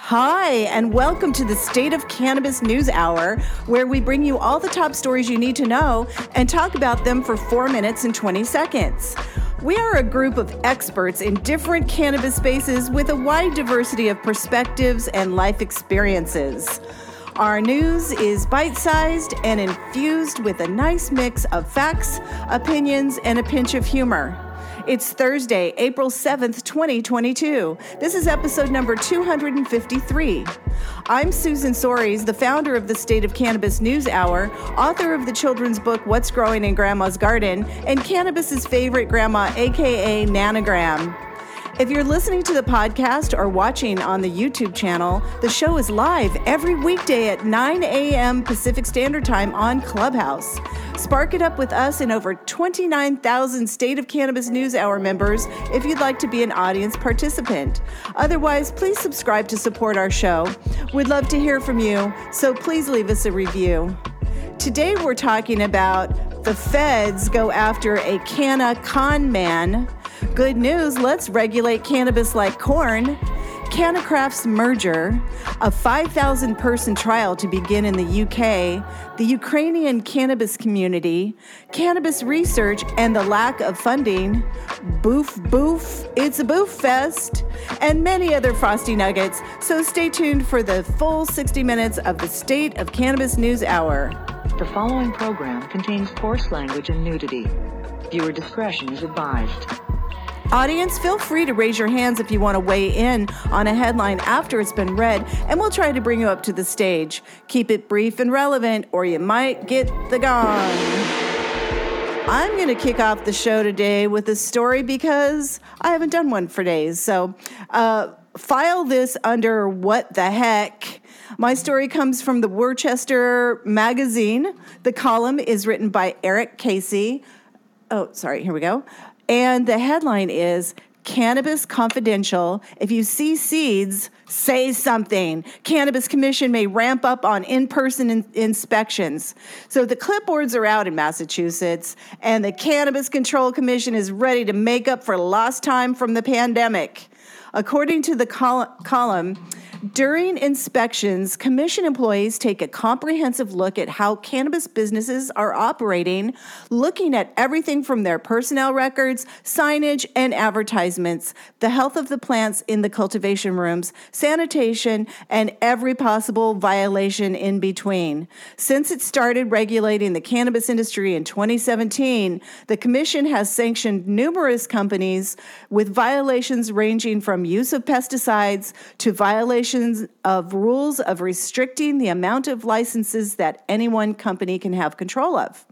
Hi, and welcome to the State of Cannabis News Hour, where we bring you all the top stories you need to know and talk about them for four minutes and 20 seconds. We are a group of experts in different cannabis spaces with a wide diversity of perspectives and life experiences. Our news is bite sized and infused with a nice mix of facts, opinions, and a pinch of humor. It's Thursday, April 7th, 2022. This is episode number 253. I'm Susan Soares, the founder of the State of Cannabis News Hour, author of the children's book What's Growing in Grandma's Garden, and cannabis's favorite grandma, aka Nanogram. If you're listening to the podcast or watching on the YouTube channel, the show is live every weekday at 9 a.m. Pacific Standard Time on Clubhouse. Spark it up with us and over 29,000 State of Cannabis News Hour members if you'd like to be an audience participant. Otherwise, please subscribe to support our show. We'd love to hear from you, so please leave us a review. Today, we're talking about the feds go after a canna con man Good news, let's regulate cannabis like corn. CannaCraft's merger, a 5,000 person trial to begin in the UK, the Ukrainian cannabis community, cannabis research, and the lack of funding, boof boof, it's a boof fest, and many other frosty nuggets. So stay tuned for the full 60 minutes of the State of Cannabis News Hour. The following program contains coarse language and nudity. Viewer discretion is advised. Audience, feel free to raise your hands if you want to weigh in on a headline after it's been read, and we'll try to bring you up to the stage. Keep it brief and relevant, or you might get the gong. I'm going to kick off the show today with a story because I haven't done one for days. So, uh, file this under what the heck. My story comes from the Worcester Magazine. The column is written by Eric Casey. Oh, sorry, here we go. And the headline is Cannabis Confidential. If you see seeds, say something. Cannabis Commission may ramp up on in person in- inspections. So the clipboards are out in Massachusetts, and the Cannabis Control Commission is ready to make up for lost time from the pandemic. According to the col- column, during inspections, Commission employees take a comprehensive look at how cannabis businesses are operating, looking at everything from their personnel records, signage, and advertisements, the health of the plants in the cultivation rooms, sanitation, and every possible violation in between. Since it started regulating the cannabis industry in 2017, the Commission has sanctioned numerous companies with violations ranging from use of pesticides to violations of rules of restricting the amount of licenses that any one company can have control of.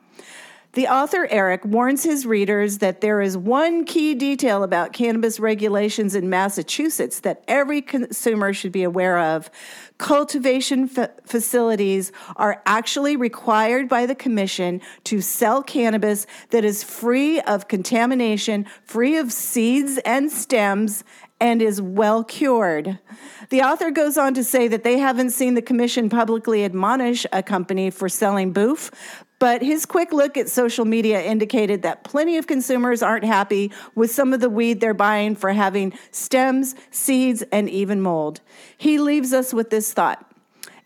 The author, Eric, warns his readers that there is one key detail about cannabis regulations in Massachusetts that every consumer should be aware of. Cultivation facilities are actually required by the Commission to sell cannabis that is free of contamination, free of seeds and stems, and is well cured. The author goes on to say that they haven't seen the commission publicly admonish a company for selling boof, but his quick look at social media indicated that plenty of consumers aren't happy with some of the weed they're buying for having stems, seeds, and even mold. He leaves us with this thought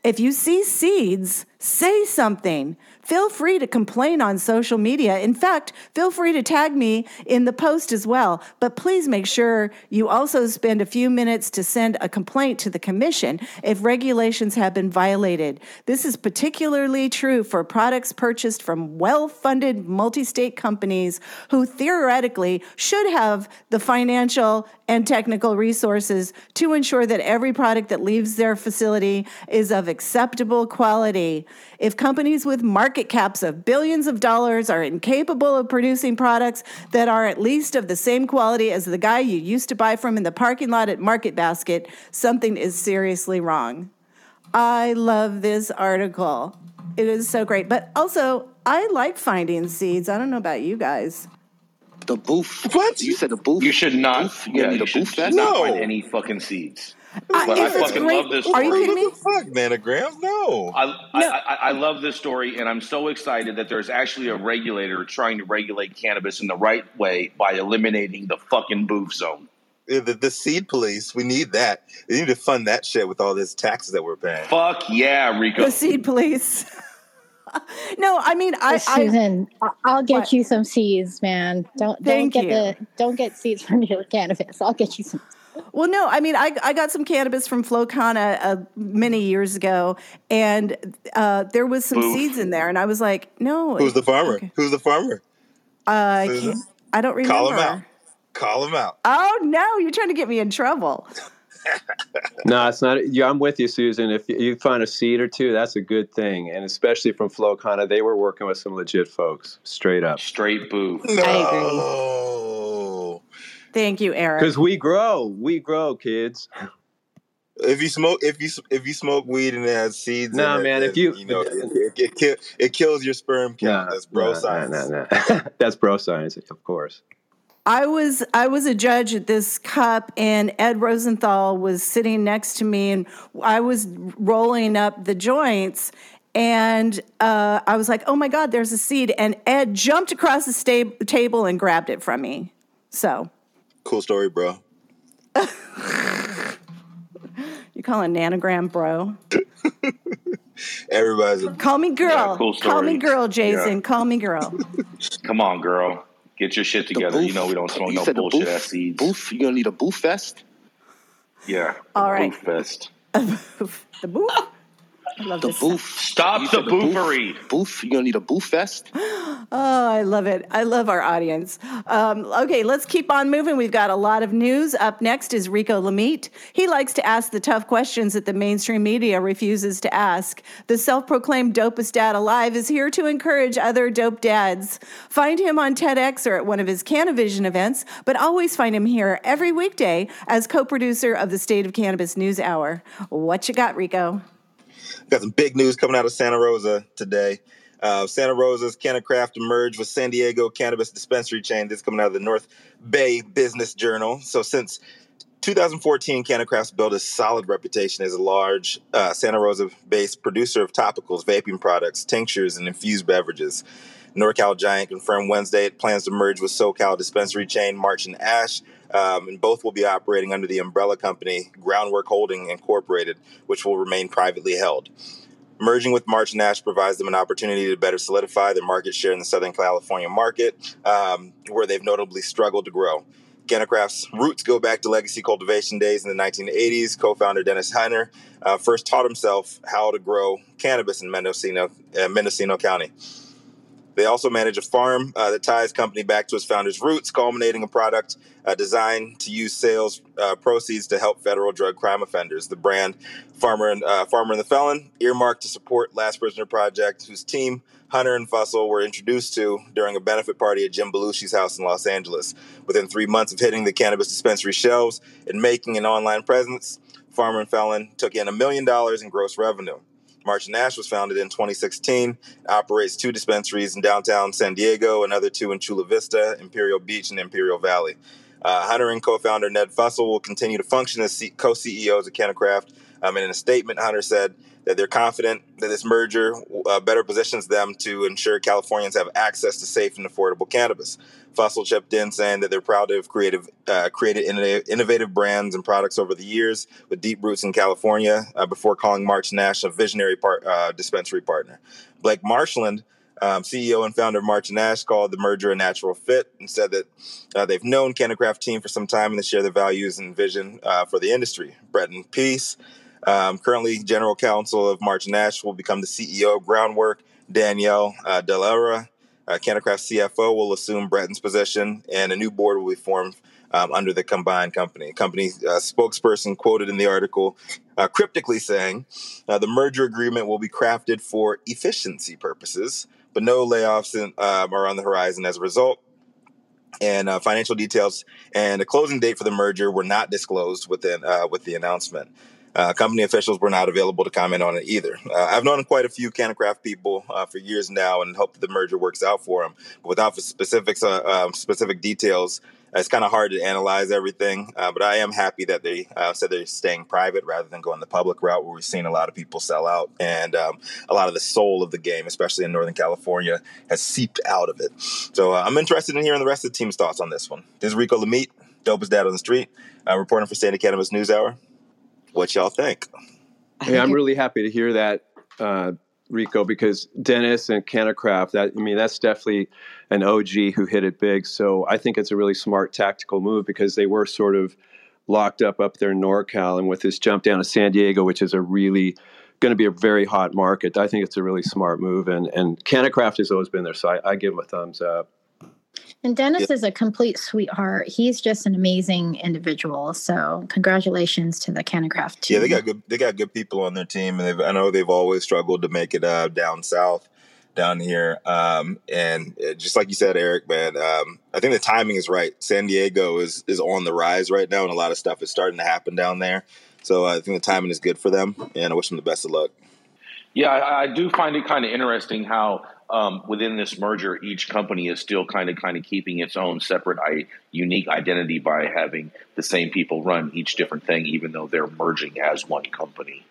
If you see seeds, say something. Feel free to complain on social media. In fact, feel free to tag me in the post as well. But please make sure you also spend a few minutes to send a complaint to the Commission if regulations have been violated. This is particularly true for products purchased from well funded multi state companies who theoretically should have the financial and technical resources to ensure that every product that leaves their facility is of acceptable quality. If companies with market caps of billions of dollars are incapable of producing products that are at least of the same quality as the guy you used to buy from in the parking lot at Market Basket, something is seriously wrong. I love this article. It is so great. But also, I like finding seeds. I don't know about you guys. The booth. What? You said the booth. You should not. Booth? You Yeah, need you a should, booth should fest? not No. find any fucking seeds. I, But I fucking great, love this Are you story. kidding me? What the fuck, nanograms? No. I, I, No. I, I love this story, and I'm so excited that there's actually a regulator trying to regulate cannabis in the right way by eliminating the fucking booth zone. The, the, the seed police, we need that. They need to fund that shit with all this taxes that we're paying. Fuck yeah, Rico. The seed police. no, I mean, I, I Susan, I, I'll get What? you some seeds, man. Don't don't Thank get you. the don't get seeds from your cannabis. I'll get you some. Well, no, I mean, I, I got some cannabis from Flowkana uh, many years ago, and uh, there was some Boof. seeds in there, and I was like, no. Who's the farmer? Okay. Who's the farmer? Uh, I, can't, I don't remember. Call him out. Call him out. Oh no, you're trying to get me in trouble. No, it's not. Yeah, I'm with you, Susan. If you- you find a seed or two, that's a good thing, and especially from Flowkana, they were working with some legit folks, straight up. Straight booth. No. Thank you, Eric. Because we grow, we grow, kids. If you smoke, if you if you smoke weed and it has seeds, Nah, it, man, then, if you- you know, it, it, it, kill, it kills your sperm count. That's bro no, science. No, no, no. that's bro science, of course. I was I was a judge at this cup, and Ed Rosenthal was sitting next to me, and I was rolling up the joints, and uh, I was like, "Oh my God, there's a seed!" And Ed jumped across the sta- table and grabbed it from me. So Cool story, bro. you call a nanogram, bro? Everybody's a, Call me girl. Yeah, cool Call me girl, Jason. Yeah. Call me girl. Come on, girl. Get your shit together. You know we don't smoke You no bullshit booth? ass seeds. Booth? You're gonna need a booth fest? Yeah. All right. Booth fest. the booth. I love The this. booth. Stop the said booth? boofery. Booth? You're gonna need a booth fest? Oh, I love it. I love our audience. Um, okay, let's keep on moving. We've got a lot of news. Up next is Rico Lamitte. He likes to ask the tough questions that the mainstream media refuses to ask. The self proclaimed dopest dad alive is here to encourage other dope dads. Find him on TEDx or at one of his Canavision events, but always find him here every weekday as co producer of the State of Cannabis News Hour. What you got, Rico? Got some big news coming out of Santa Rosa today. Uh, Santa Rosa's CannaCraft merged with San Diego Cannabis Dispensary Chain. This is coming out of the North Bay Business Journal. So since 2014, CannaCraft's built a solid reputation as a large uh, Santa Rosa-based producer of topicals, vaping products, tinctures, and infused beverages. NorCal Giant confirmed Wednesday it plans to merge with SoCal dispensary chain March and Ash, um, and both will be operating under the umbrella company Groundwork Holding Incorporated, which will remain privately held. Merging with March and Ash provides them an opportunity to better solidify their market share in the Southern California market, um, where they've notably struggled to grow. Cannacraft's roots go back to legacy cultivation days in the 1980s. Co-founder Dennis Hunter uh, first taught himself how to grow cannabis in Mendocino, uh, Mendocino County. They also manage a farm uh, that ties company back to its founder's roots, culminating a product uh, designed to use sales uh, proceeds to help federal drug crime offenders. The brand Farmer and uh, Farmer and the Felon, earmarked to support Last Prisoner Project, whose team Hunter and Fussell were introduced to during a benefit party at Jim Belushi's house in Los Angeles. Within three months of hitting the cannabis dispensary shelves and making an online presence, Farmer and Felon took in a million dollars in gross revenue. March and Ash was founded in 2016, operates two dispensaries in downtown San Diego, another two in Chula Vista, Imperial Beach, and Imperial Valley. Uh, Hunter and co-founder Ned Fussell will continue to function as C- co-CEOs of Cannacraft. Um, and in a statement, Hunter said that they're confident that this merger uh, better positions them to ensure Californians have access to safe and affordable cannabis. Fussell chipped in saying that they're proud to have creative, uh, created innovative, brands and products over the years with deep roots in California uh, before calling March Nash a visionary part, uh, dispensary partner. Blake Marshland, um, CEO and founder of March Nash, called the merger a natural fit and said that uh, they've known Cannacraft team for some time and they share their values and vision uh, for the industry. Breton Peace, um, currently general counsel of March Nash, will become the CEO of Groundwork. Danielle uh, Delera, uh, Cannacraft CFO, will assume Breton's position, and a new board will be formed um, under the combined company. Company uh, spokesperson quoted in the article uh, cryptically saying uh, the merger agreement will be crafted for efficiency purposes, but no layoffs in, um, are on the horizon as a result. And uh, financial details and a closing date for the merger were not disclosed within uh, with the announcement. Uh, company officials were not available to comment on it either. Uh, I've known quite a few CannaCraft people uh, for years now, and hope the merger works out for them. But without specifics, uh, um, specific details, it's kind of hard to analyze everything. Uh, but I am happy that they uh, said they're staying private rather than going the public route, where we've seen a lot of people sell out, and um, a lot of the soul of the game, especially in Northern California, has seeped out of it. So I'm interested in hearing the rest of the team's thoughts on this one. This is Rico Lamitte, dopest dad on the street, reporting for Santa Cannabis News Hour. What y'all think? Hey, I'm really happy to hear that, uh, Rico, because Dennis and CannaCraft, that I mean, that's definitely an OG who hit it big. So I think it's a really smart tactical move because they were sort of locked up up there in NorCal, and with this jump down to San Diego, which is a really going to be a very hot market, I think it's a really smart move. And and CannaCraft has always been there, so I, I give them a thumbs up. And Dennis is a complete sweetheart. He's just an amazing individual. So congratulations to the CannaCraft team. Yeah, they got good. They got good people on their team, and they've, I know they've always struggled to make it uh, down south, down here. Um, and uh, just like you said, Eric, man, um, I think the timing is right. San Diego is is on the rise right now, and a lot of stuff is starting to happen down there. So uh, I think the timing is good for them, and I wish them the best of luck. Yeah, I, I do find it kind of interesting how um, within this merger, each company is still kind of kind of keeping its own separate, I, unique identity by having the same people run each different thing, even though they're merging as one company.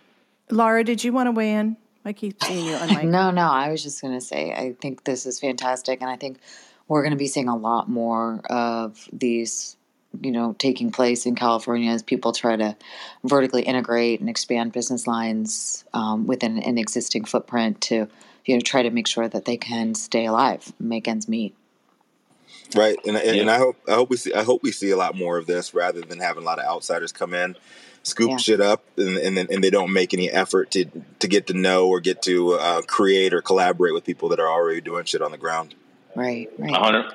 Laura, did you want to weigh in? I keep seeing you on mic. no, no, I was just going to say, I think this is fantastic, and I think we're going to be seeing a lot more of these you know taking place in California as people try to vertically integrate and expand business lines um, within an existing footprint to you know try to make sure that they can stay alive, make ends meet. Right, and and, yeah. and I hope I hope we see I hope we see a lot more of this rather than having a lot of outsiders come in, scoop yeah. shit up, and and, and they don't make any effort to to get to know or get to uh, create or collaborate with people that are already doing shit on the ground. Right, right. hundred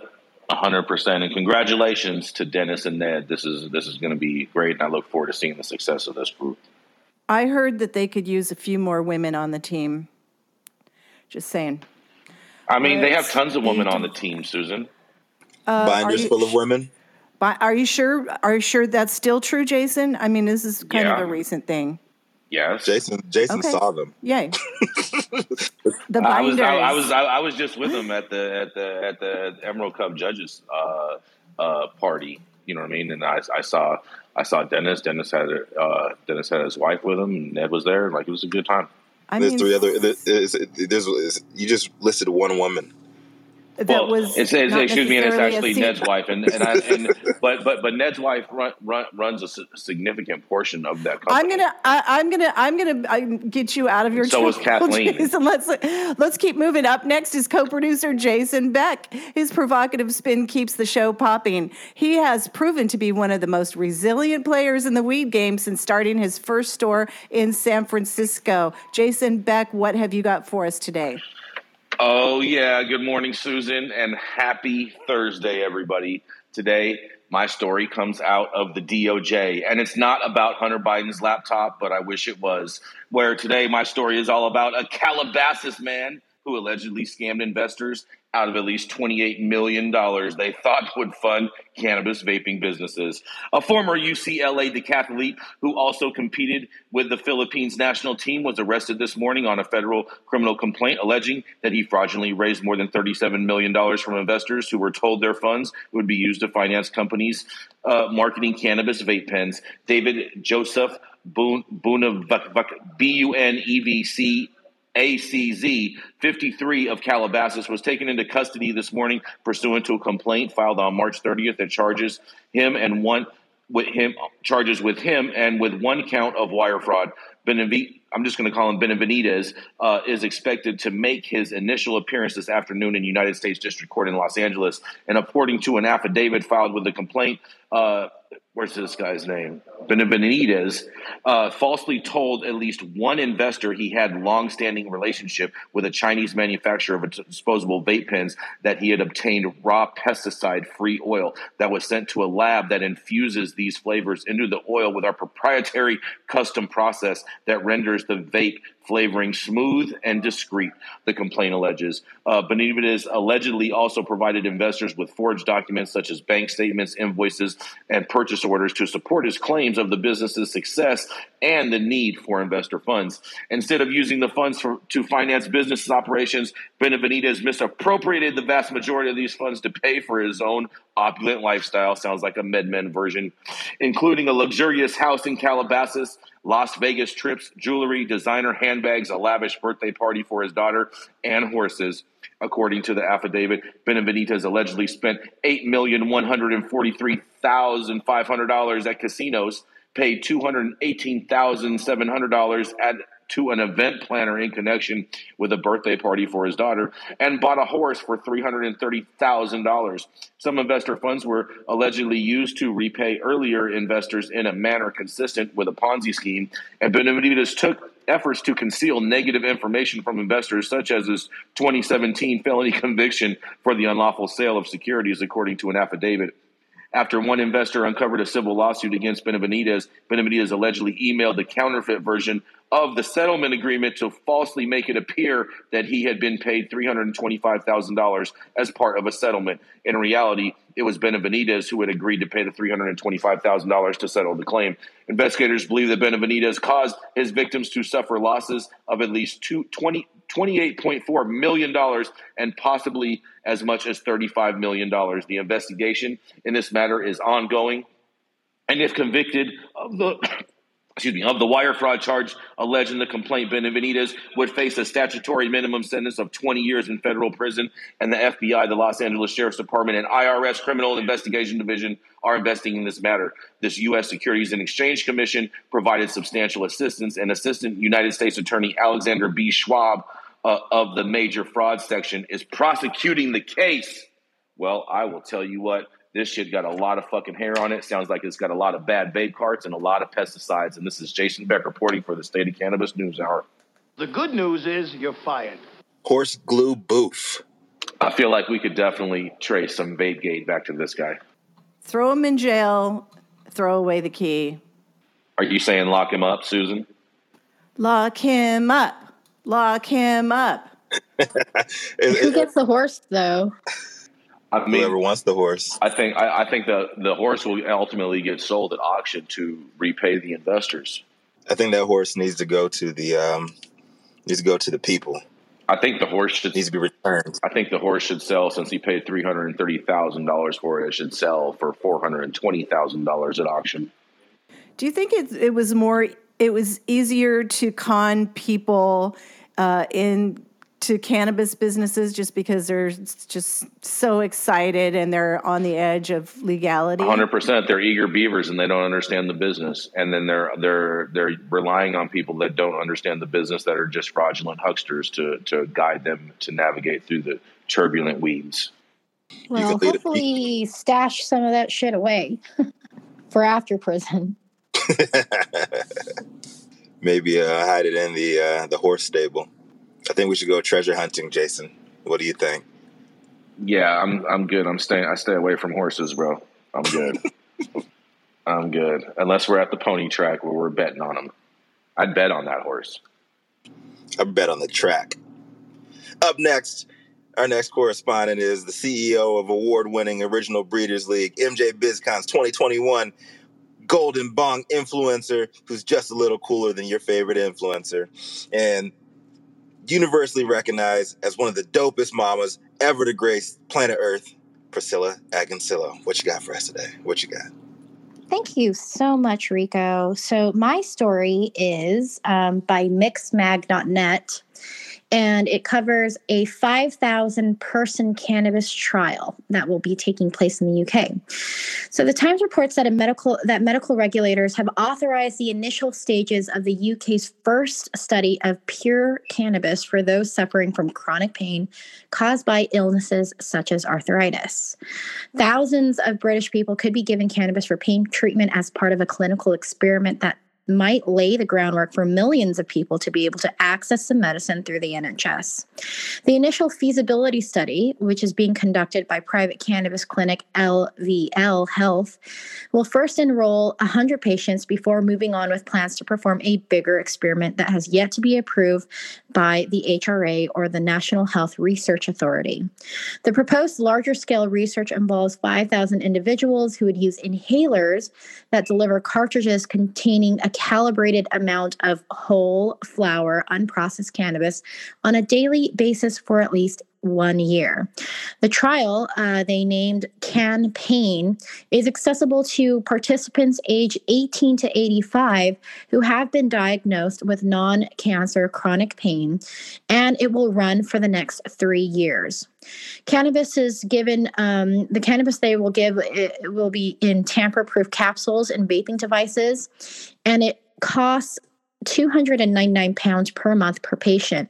hundred percent, and congratulations to Dennis and Ned. This is this is going to be great, and I look forward to seeing the success of this group. I heard that they could use a few more women on the team. Just saying. I mean, they have tons of women on the team, Susan. Uh, Binders you, full of women. Are you sure? Are you sure that's still true, Jason? I mean, this is kind yeah. of a recent thing. Yes, Jason. Jason okay. saw them. Yay. the binders. I was, I, I, was, I, I, was just with them at the at the at the Emerald Cup judges uh, uh, party. You know what I mean? And I, I saw I saw Dennis. Dennis had uh, Dennis had his wife with him. And Ned was there. And like it was a good time. I there's mean, three other. There's, there's, you just listed one woman. That well, was it says excuse me, and it's actually Ned's wife, and and, I, and but but but Ned's wife run, run, runs a significant portion of that company. I'm gonna I, am gonna I'm gonna I get you out of your. So is Kathleen. Jason. Let's let's keep moving. Up next is co-producer Jason Beck. His provocative spin keeps the show popping. He has proven to be one of the most resilient players in the weed game since starting his first store in San Francisco. Jason Beck, what have you got for us today? Oh, yeah. Good morning, Susan, and happy Thursday, everybody. Today, my story comes out of the DOJ, and it's not about Hunter Biden's laptop, but I wish it was. Where today, my story is all about a Calabasas man who allegedly scammed investors out of at least $28 million they thought would fund cannabis vaping businesses. A former UCLA decathlete who also competed with the Philippines national team was arrested this morning on a federal criminal complaint alleging that he fraudulently raised more than $37 million from investors who were told their funds would be used to finance companies uh, marketing cannabis vape pens. David Joseph Bunevacz, B U N E V C ACZ 53 of Calabasas was taken into custody this morning pursuant to a complaint filed on March 30th that charges him and one with him charges with him and with one count of wire fraud. Benavid, I'm just going to call him Benavidez, uh, is expected to make his initial appearance this afternoon in United States District Court in Los Angeles. And according to an affidavit filed with the complaint, uh, where's this guy's name? Benavidez, uh, falsely told at least one investor he had long-standing relationship with a Chinese manufacturer of disposable vape pens that he had obtained raw pesticide-free oil that was sent to a lab that infuses these flavors into the oil with our proprietary custom process that renders the vape flavoring smooth and discreet, the complaint alleges. Uh, Benavidez allegedly also provided investors with forged documents such as bank statements, invoices, and purchase purchase orders to support his claims of the business's success and the need for investor funds. Instead of using the funds for, to finance business operations, Benavidez misappropriated the vast majority of these funds to pay for his own opulent lifestyle. Sounds like a MedMen version, including a luxurious house in Calabasas, Las Vegas trips, jewelry, designer handbags, a lavish birthday party for his daughter, and horses. According to the affidavit, Benavidez allegedly spent $8,143,500 at casinos, paid $218,700 at to an event planner in connection with a birthday party for his daughter and bought a horse for $330,000. Some investor funds were allegedly used to repay earlier investors in a manner consistent with a Ponzi scheme, and Benavidez took efforts to conceal negative information from investors, such as his 2017 felony conviction for the unlawful sale of securities, according to an affidavit. After one investor uncovered a civil lawsuit against Benavidez, Benavidez allegedly emailed the counterfeit version of the settlement agreement to falsely make it appear that he had been paid $325,000 as part of a settlement. In reality, it was Benavidez who had agreed to pay the $325,000 to settle the claim. Investigators believe that Benavidez caused his victims to suffer losses of at least two, 20, $28.4 million and possibly as much as $35 million. The investigation in this matter is ongoing. And if convicted of the excuse me, of the wire fraud charge alleged in the complaint, Benavidez would face a statutory minimum sentence of 20 years in federal prison, and the FBI, the Los Angeles Sheriff's Department, and IRS Criminal Investigation Division are investigating this matter. This U.S. Securities and Exchange Commission provided substantial assistance, and Assistant United States Attorney Alexander B. Schwab uh, of the Major Fraud Section is prosecuting the case. Well, I will tell you what, this shit got a lot of fucking hair on it. Sounds like it's got a lot of bad vape carts and a lot of pesticides. And this is Jason Beck reporting for the State of Cannabis News Hour. The good news is you're fired. Horse glue boof. I feel like we could definitely trace some vape gate back to this guy. Throw him in jail, throw away the key. Are you saying lock him up, Susan? Lock him up. Lock him up. Who gets the horse though? I mean, Whoever wants the horse. I think I, I think the the horse will ultimately get sold at auction to repay the investors. I think that horse needs to go to the um, needs to go to the people. I think the horse should needs to be returned. I think the horse should sell since he paid three hundred and thirty thousand dollars for it. It should sell for four hundred and twenty thousand dollars at auction. Do you think it it was more it was easier to con people uh, in to cannabis businesses just because they're just so excited and they're on the edge of legality? Hundred percent. They're eager beavers and they don't understand the business, and then they're they're they're relying on people that don't understand the business that are just fraudulent hucksters to to guide them to navigate through the turbulent weeds. Well, hopefully stash some of that shit away for after prison. Maybe uh, hide it in the uh, the horse stable. I think we should go treasure hunting, Jason. What do you think? Yeah, I'm I'm good. I'm staying. I stay away from horses, bro. I'm good. I'm good. Unless we're at the pony track where we're betting on them. I'd bet on that horse. I bet on the track. Up next, our next correspondent is the CEO of award-winning Original Breeders League, MJ BizCon's 2021 Golden Bong influencer, who's just a little cooler than your favorite influencer, and universally recognized as one of the dopest mamas ever to grace planet Earth, Priscilla Agoncillo. What you got for us today? What you got? Thank you so much, Rico. So, my story is um, by mixmag.net and it covers a 5,000 person cannabis trial that will be taking place in the UK. So the Times reports that medical that medical regulators have authorized the initial stages of the UK's first study of pure cannabis for those suffering from chronic pain caused by illnesses such as arthritis. Thousands of British people could be given cannabis for pain treatment as part of a clinical experiment that might lay the groundwork for millions of people to be able to access the medicine through the NHS. The initial feasibility study, which is being conducted by private cannabis clinic LVL Health, will first enroll 100 patients before moving on with plans to perform a bigger experiment that has yet to be approved by the HRA or the National Health Research Authority. The proposed larger scale research involves 5,000 individuals who would use inhalers that deliver cartridges containing a calibrated amount of whole flower unprocessed cannabis on a daily basis for at least one year. The trial, uh, they named Campaign, is accessible to participants age 18 to 85 who have been diagnosed with non cancer chronic pain, and it will run for the next three years. Cannabis is given, um, the cannabis they will give will be in tamper proof capsules and vaping devices, and it costs 299 pounds per month per patient.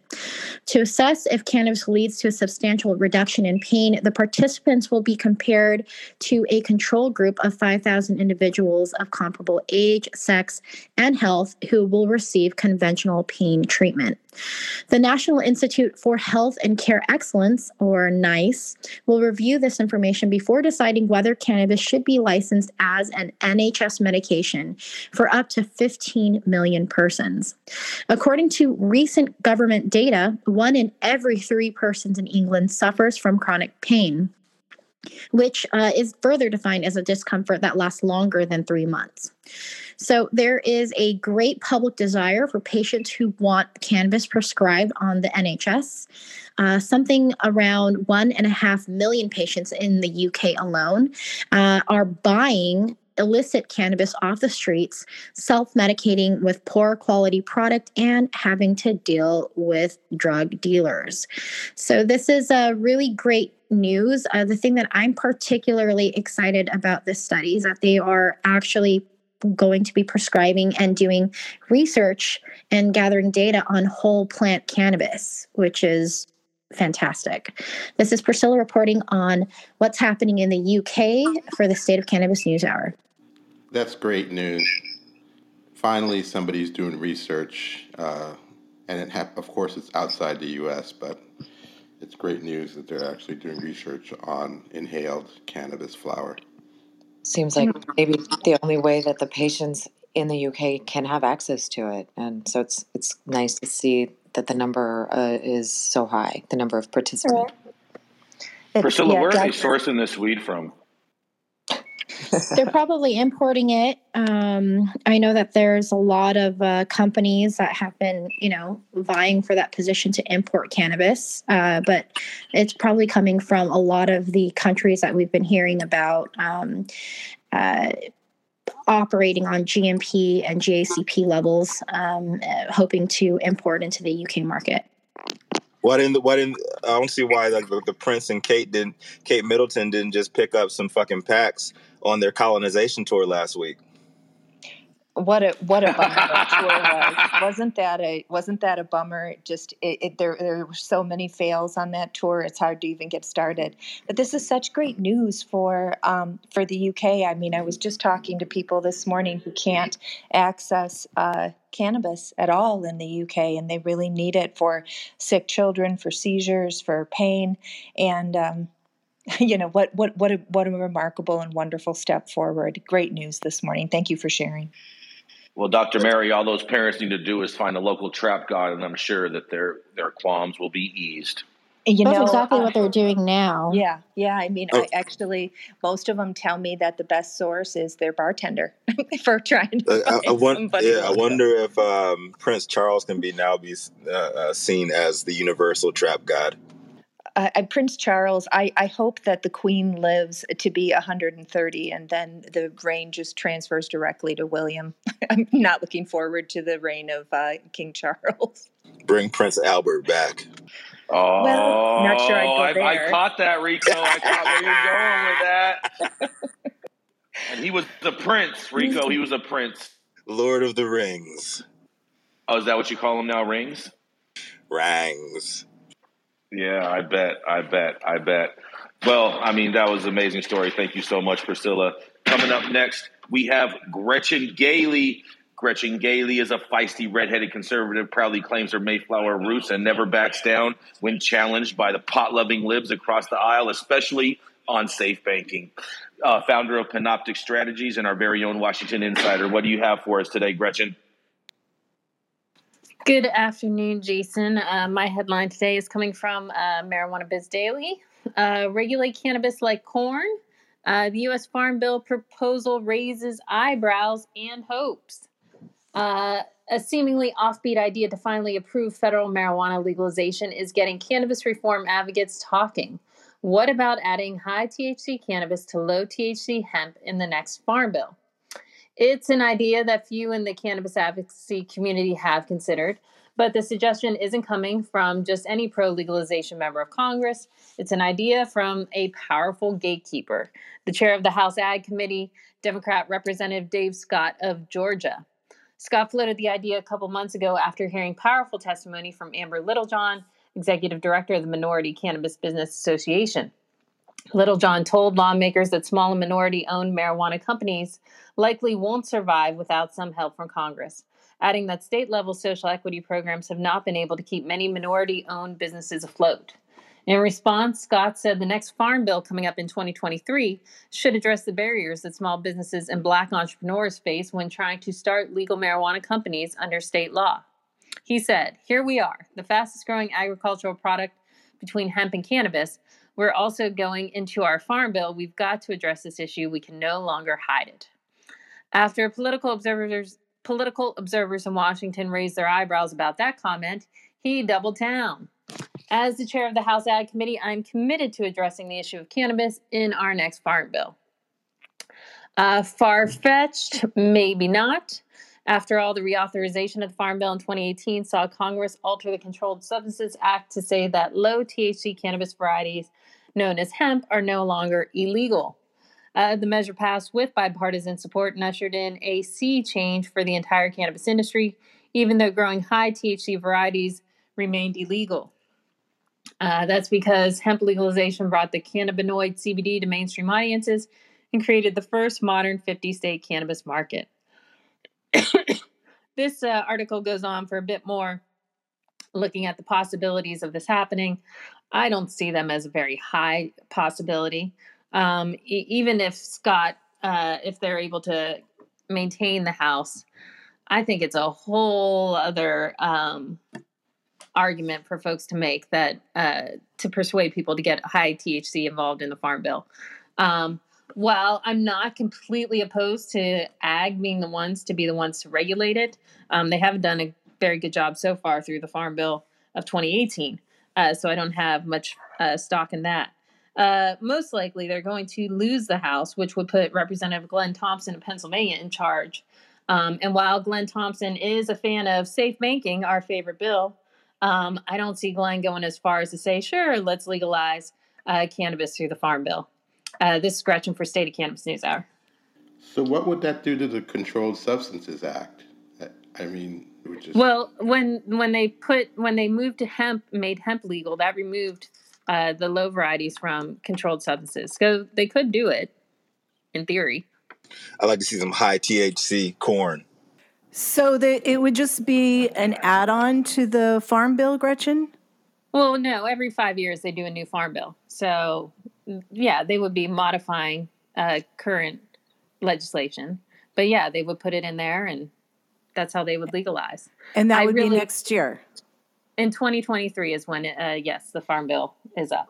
To assess if cannabis leads to a substantial reduction in pain, the participants will be compared to a control group of 5,000 individuals of comparable age, sex, and health who will receive conventional pain treatment. The National Institute for Health and Care Excellence, or NICE, will review this information before deciding whether cannabis should be licensed as an NHS medication for up to 15 million persons. According to recent government data, one in every three persons in England suffers from chronic pain which uh, is further defined as a discomfort that lasts longer than three months. So there is a great public desire for patients who want cannabis prescribed on the NHS. Uh, something around one and a half million patients in the UK alone uh, are buying illicit cannabis off the streets, self medicating with poor quality product, and having to deal with drug dealers. So, this is a really great news. Uh, the thing that I'm particularly excited about this study is that they are actually going to be prescribing and doing research and gathering data on whole plant cannabis, which is fantastic. This is Priscilla reporting on what's happening in the UK for the State of Cannabis News Hour. That's great news. Finally, somebody's doing research, uh, and ha- of course it's outside the U.S., but it's great news that they're actually doing research on inhaled cannabis flower. Seems like maybe the only way that the patients in the UK can have access to it, and so it's it's nice to see that the number uh, is so high, the number of participants. Priscilla, yeah, where are they sourcing this weed from? They're probably importing it. Um, I know that there's a lot of uh, companies that have been, you know, vying for that position to import cannabis, uh, but it's probably coming from a lot of the countries that we've been hearing about. Um, uh, operating on GMP and GACP levels, um, uh, hoping to import into the UK market. Why didn't why didn't I don't see why like the, the Prince and Kate didn't Kate Middleton didn't just pick up some fucking packs on their colonization tour last week. What a what a bummer that tour was. Wasn't that a wasn't that a bummer? Just it, it, there there were so many fails on that tour. It's hard to even get started. But this is such great news for um, for the UK. I mean, I was just talking to people this morning who can't access uh, cannabis at all in the UK, and they really need it for sick children, for seizures, for pain, and um, you know what what what a what a remarkable and wonderful step forward. Great news this morning. Thank you for sharing. Well, Dr. Mary, all those parents need to do is find a local trap god, and I'm sure that their their qualms will be eased. You That's know, exactly uh, what they're doing now. Yeah, yeah. I mean, Oh. I actually, most of them tell me that the best source is their bartender for trying to Uh, I, I, find won- somebody. yeah, I wonder if um, Prince Charles can be now be uh, uh, seen as the universal trap god. Uh, uh, Prince Charles, I, I hope that the Queen lives to be 130 and then the reign just transfers directly to William. I'm not looking forward to the reign of uh, King Charles. Bring Prince Albert back. Oh, Well, not sure I'd go I, I caught that, Rico. I caught where you're going with that. and he was the prince, Rico. He was a prince. Lord of the Rings. Oh, is that what you call him now, Rings? Rangs. Yeah, I bet. I bet. I bet. Well, I mean, that was an amazing story. Thank you so much, Priscilla. Coming up next, we have Gretchen Gailey. Gretchen Gailey is a feisty redheaded conservative, proudly claims her Mayflower roots and never backs down when challenged by the pot loving libs across the aisle, especially on safe banking. Uh, founder of Panoptic Strategies and our very own Washington Insider. What do you have for us today, Gretchen? Good afternoon, Jason. Uh, my headline today is coming from uh, Marijuana Biz Daily. Uh, regulate cannabis like corn. Uh, the U.S. Farm Bill proposal raises eyebrows and hopes. Uh, a seemingly offbeat idea to finally approve federal marijuana legalization is getting cannabis reform advocates talking. What about adding high THC cannabis to low THC hemp in the next Farm Bill? It's an idea that few in the cannabis advocacy community have considered, but the suggestion isn't coming from just any pro legalization member of Congress. It's an idea from a powerful gatekeeper, the chair of the House Ag Committee, Democrat Representative Dave Scott of Georgia. Scott floated the idea a couple months ago after hearing powerful testimony from Amber Littlejohn, executive director of the Minority Cannabis Business Association. Littlejohn told lawmakers that small and minority owned marijuana companies likely won't survive without some help from Congress, adding that state level social equity programs have not been able to keep many minority owned businesses afloat. In response, Scott said the next farm bill coming up in 2023 should address the barriers that small businesses and black entrepreneurs face when trying to start legal marijuana companies under state law. He said, Here we are, the fastest growing agricultural product between hemp and cannabis, we're also going into our farm bill. We've got to address this issue. We can no longer hide it. After political observers political observers in Washington raised their eyebrows about that comment, he doubled down. As the chair of the House Ag Committee, I'm committed to addressing the issue of cannabis in our next farm bill. Uh, Far fetched, maybe not. After all, the reauthorization of the Farm Bill in 2018 saw Congress alter the Controlled Substances Act to say that low THC cannabis varieties known as hemp, are no longer illegal. Uh, the measure passed with bipartisan support and ushered in a sea change for the entire cannabis industry, even though growing high THC varieties remained illegal. Uh, that's because hemp legalization brought the cannabinoid CBD to mainstream audiences and created the first modern 50 state cannabis market. this uh, article goes on for a bit more, looking at the possibilities of this happening. I don't see them as a very high possibility. Um, e- even if Scott, uh, if they're able to maintain the House, I think it's a whole other um, argument for folks to make that uh, to persuade people to get high THC involved in the Farm Bill. Um, while I'm not completely opposed to ag being the ones to be the ones to regulate it, um, they haven't done a very good job so far through the Farm Bill of 2018 uh, so I don't have much uh, stock in that. Uh, most likely, they're going to lose the House, which would put Representative Glenn Thompson of Pennsylvania in charge. Um, and while Glenn Thompson is a fan of safe banking, our favorite bill, um, I don't see Glenn going as far as to say, sure, let's legalize uh, cannabis through the Farm Bill. Uh, this is Gretchen for State of Cannabis News Hour. So, what would that do to the Controlled Substances Act? I mean, just... Well, when when they put when they moved to hemp, made hemp legal, that removed uh, the low varieties from controlled substances. So they could do it, in theory. I like to see some high THC corn. So the, it would just be an add-on to the farm bill, Gretchen. Well, no. Every five years they do a new farm bill. So yeah, they would be modifying uh, current legislation. But yeah, they would put it in there and that's how they would legalize. And that I would really, be next year. In 2023 is when, uh, yes, the farm bill is up.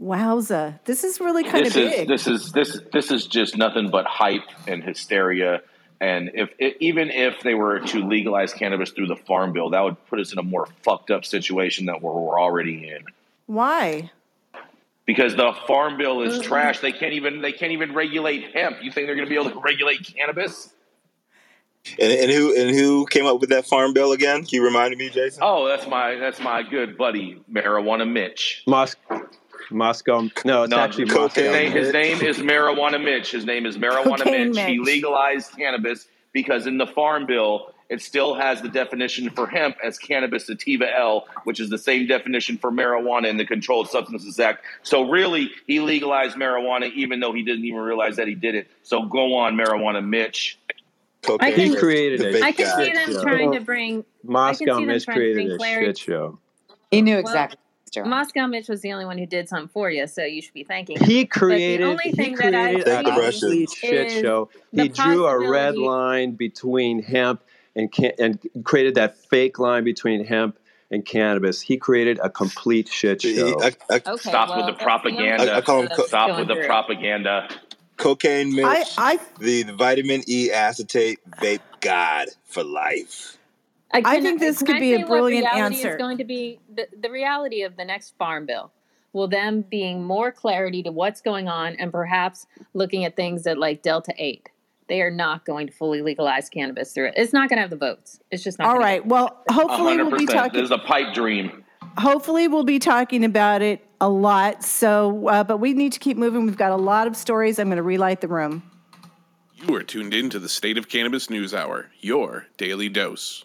Wowza! This is really kind this of is, big. This is this this is just nothing but hype and hysteria. And if it, even if they were to legalize cannabis through the farm bill, that would put us in a more fucked up situation that we're, we're already in. Why? Because the farm bill is trash. They can't even they can't even regulate hemp. You think they're going to be able to regulate cannabis? And, and who and who came up with that farm bill again? Can you remind me, Jason? Oh, that's my that's my good buddy, Marijuana Mitch. Moscow. Moscow. No, it's no, actually Moscow. His name, his name is Marijuana Mitch. His name is Marijuana Mitch. Mitch. He legalized cannabis because in the farm bill, it still has the definition for hemp as cannabis sativa L, which is the same definition for marijuana in the Controlled Substances Act. So really, he legalized marijuana even though he didn't even realize that he did it. So go on, Marijuana Mitch. Cocaine can- He created the it. I can see them show. trying to bring. Moscow Mitch created a clarity. shit show. He knew exactly. what he. Moscow Mitch was the only one who did something for you, so you should be thanking him. He But the created. only He thing that I created Thank a the see complete shit show. the He drew a red line between hemp and can, and created that fake line between hemp and cannabis. He created a complete shit He- show. I, I, Okay, Stop well, with the that's the propaganda. I- I call him co- Stop going with the propaganda. Cocaine Mitch, I, I, the, the vitamin E acetate vape god for life. I, I think this could I be a say what brilliant answer. Is going to be the, the reality of the next farm bill. Will them being more clarity to what's going on and perhaps looking at things that like Delta Eight. They are not going to fully legalize cannabis through it. It's not going to have the votes. It's just not. All right. gonna. Well, hopefully hundred we'll be talking. This is a pipe dream. Hopefully we'll be talking about it a lot. So, uh, but we need to keep moving. We've got a lot of stories. I'm going to relight the room. You are tuned in to the State of Cannabis News Hour, your daily dose.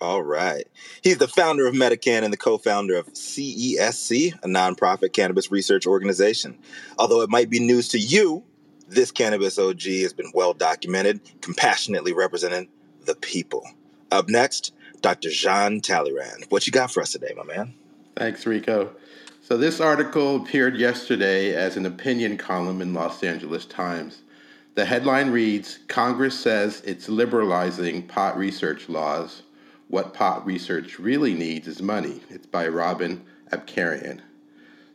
All right. He's the founder of MediCann and the co founder of CESC, a nonprofit cannabis research organization. Although it might be news to you, this cannabis OG has been well documented, compassionately representing the people. Up next, Dr. Jean Talleyrand. What you got for us today, my man? Thanks, Rico. So, this article appeared yesterday as an opinion column in Los Angeles Times. The headline reads Congress says it's liberalizing pot research laws. What pot research really needs is money. It's by Robin Abcarian.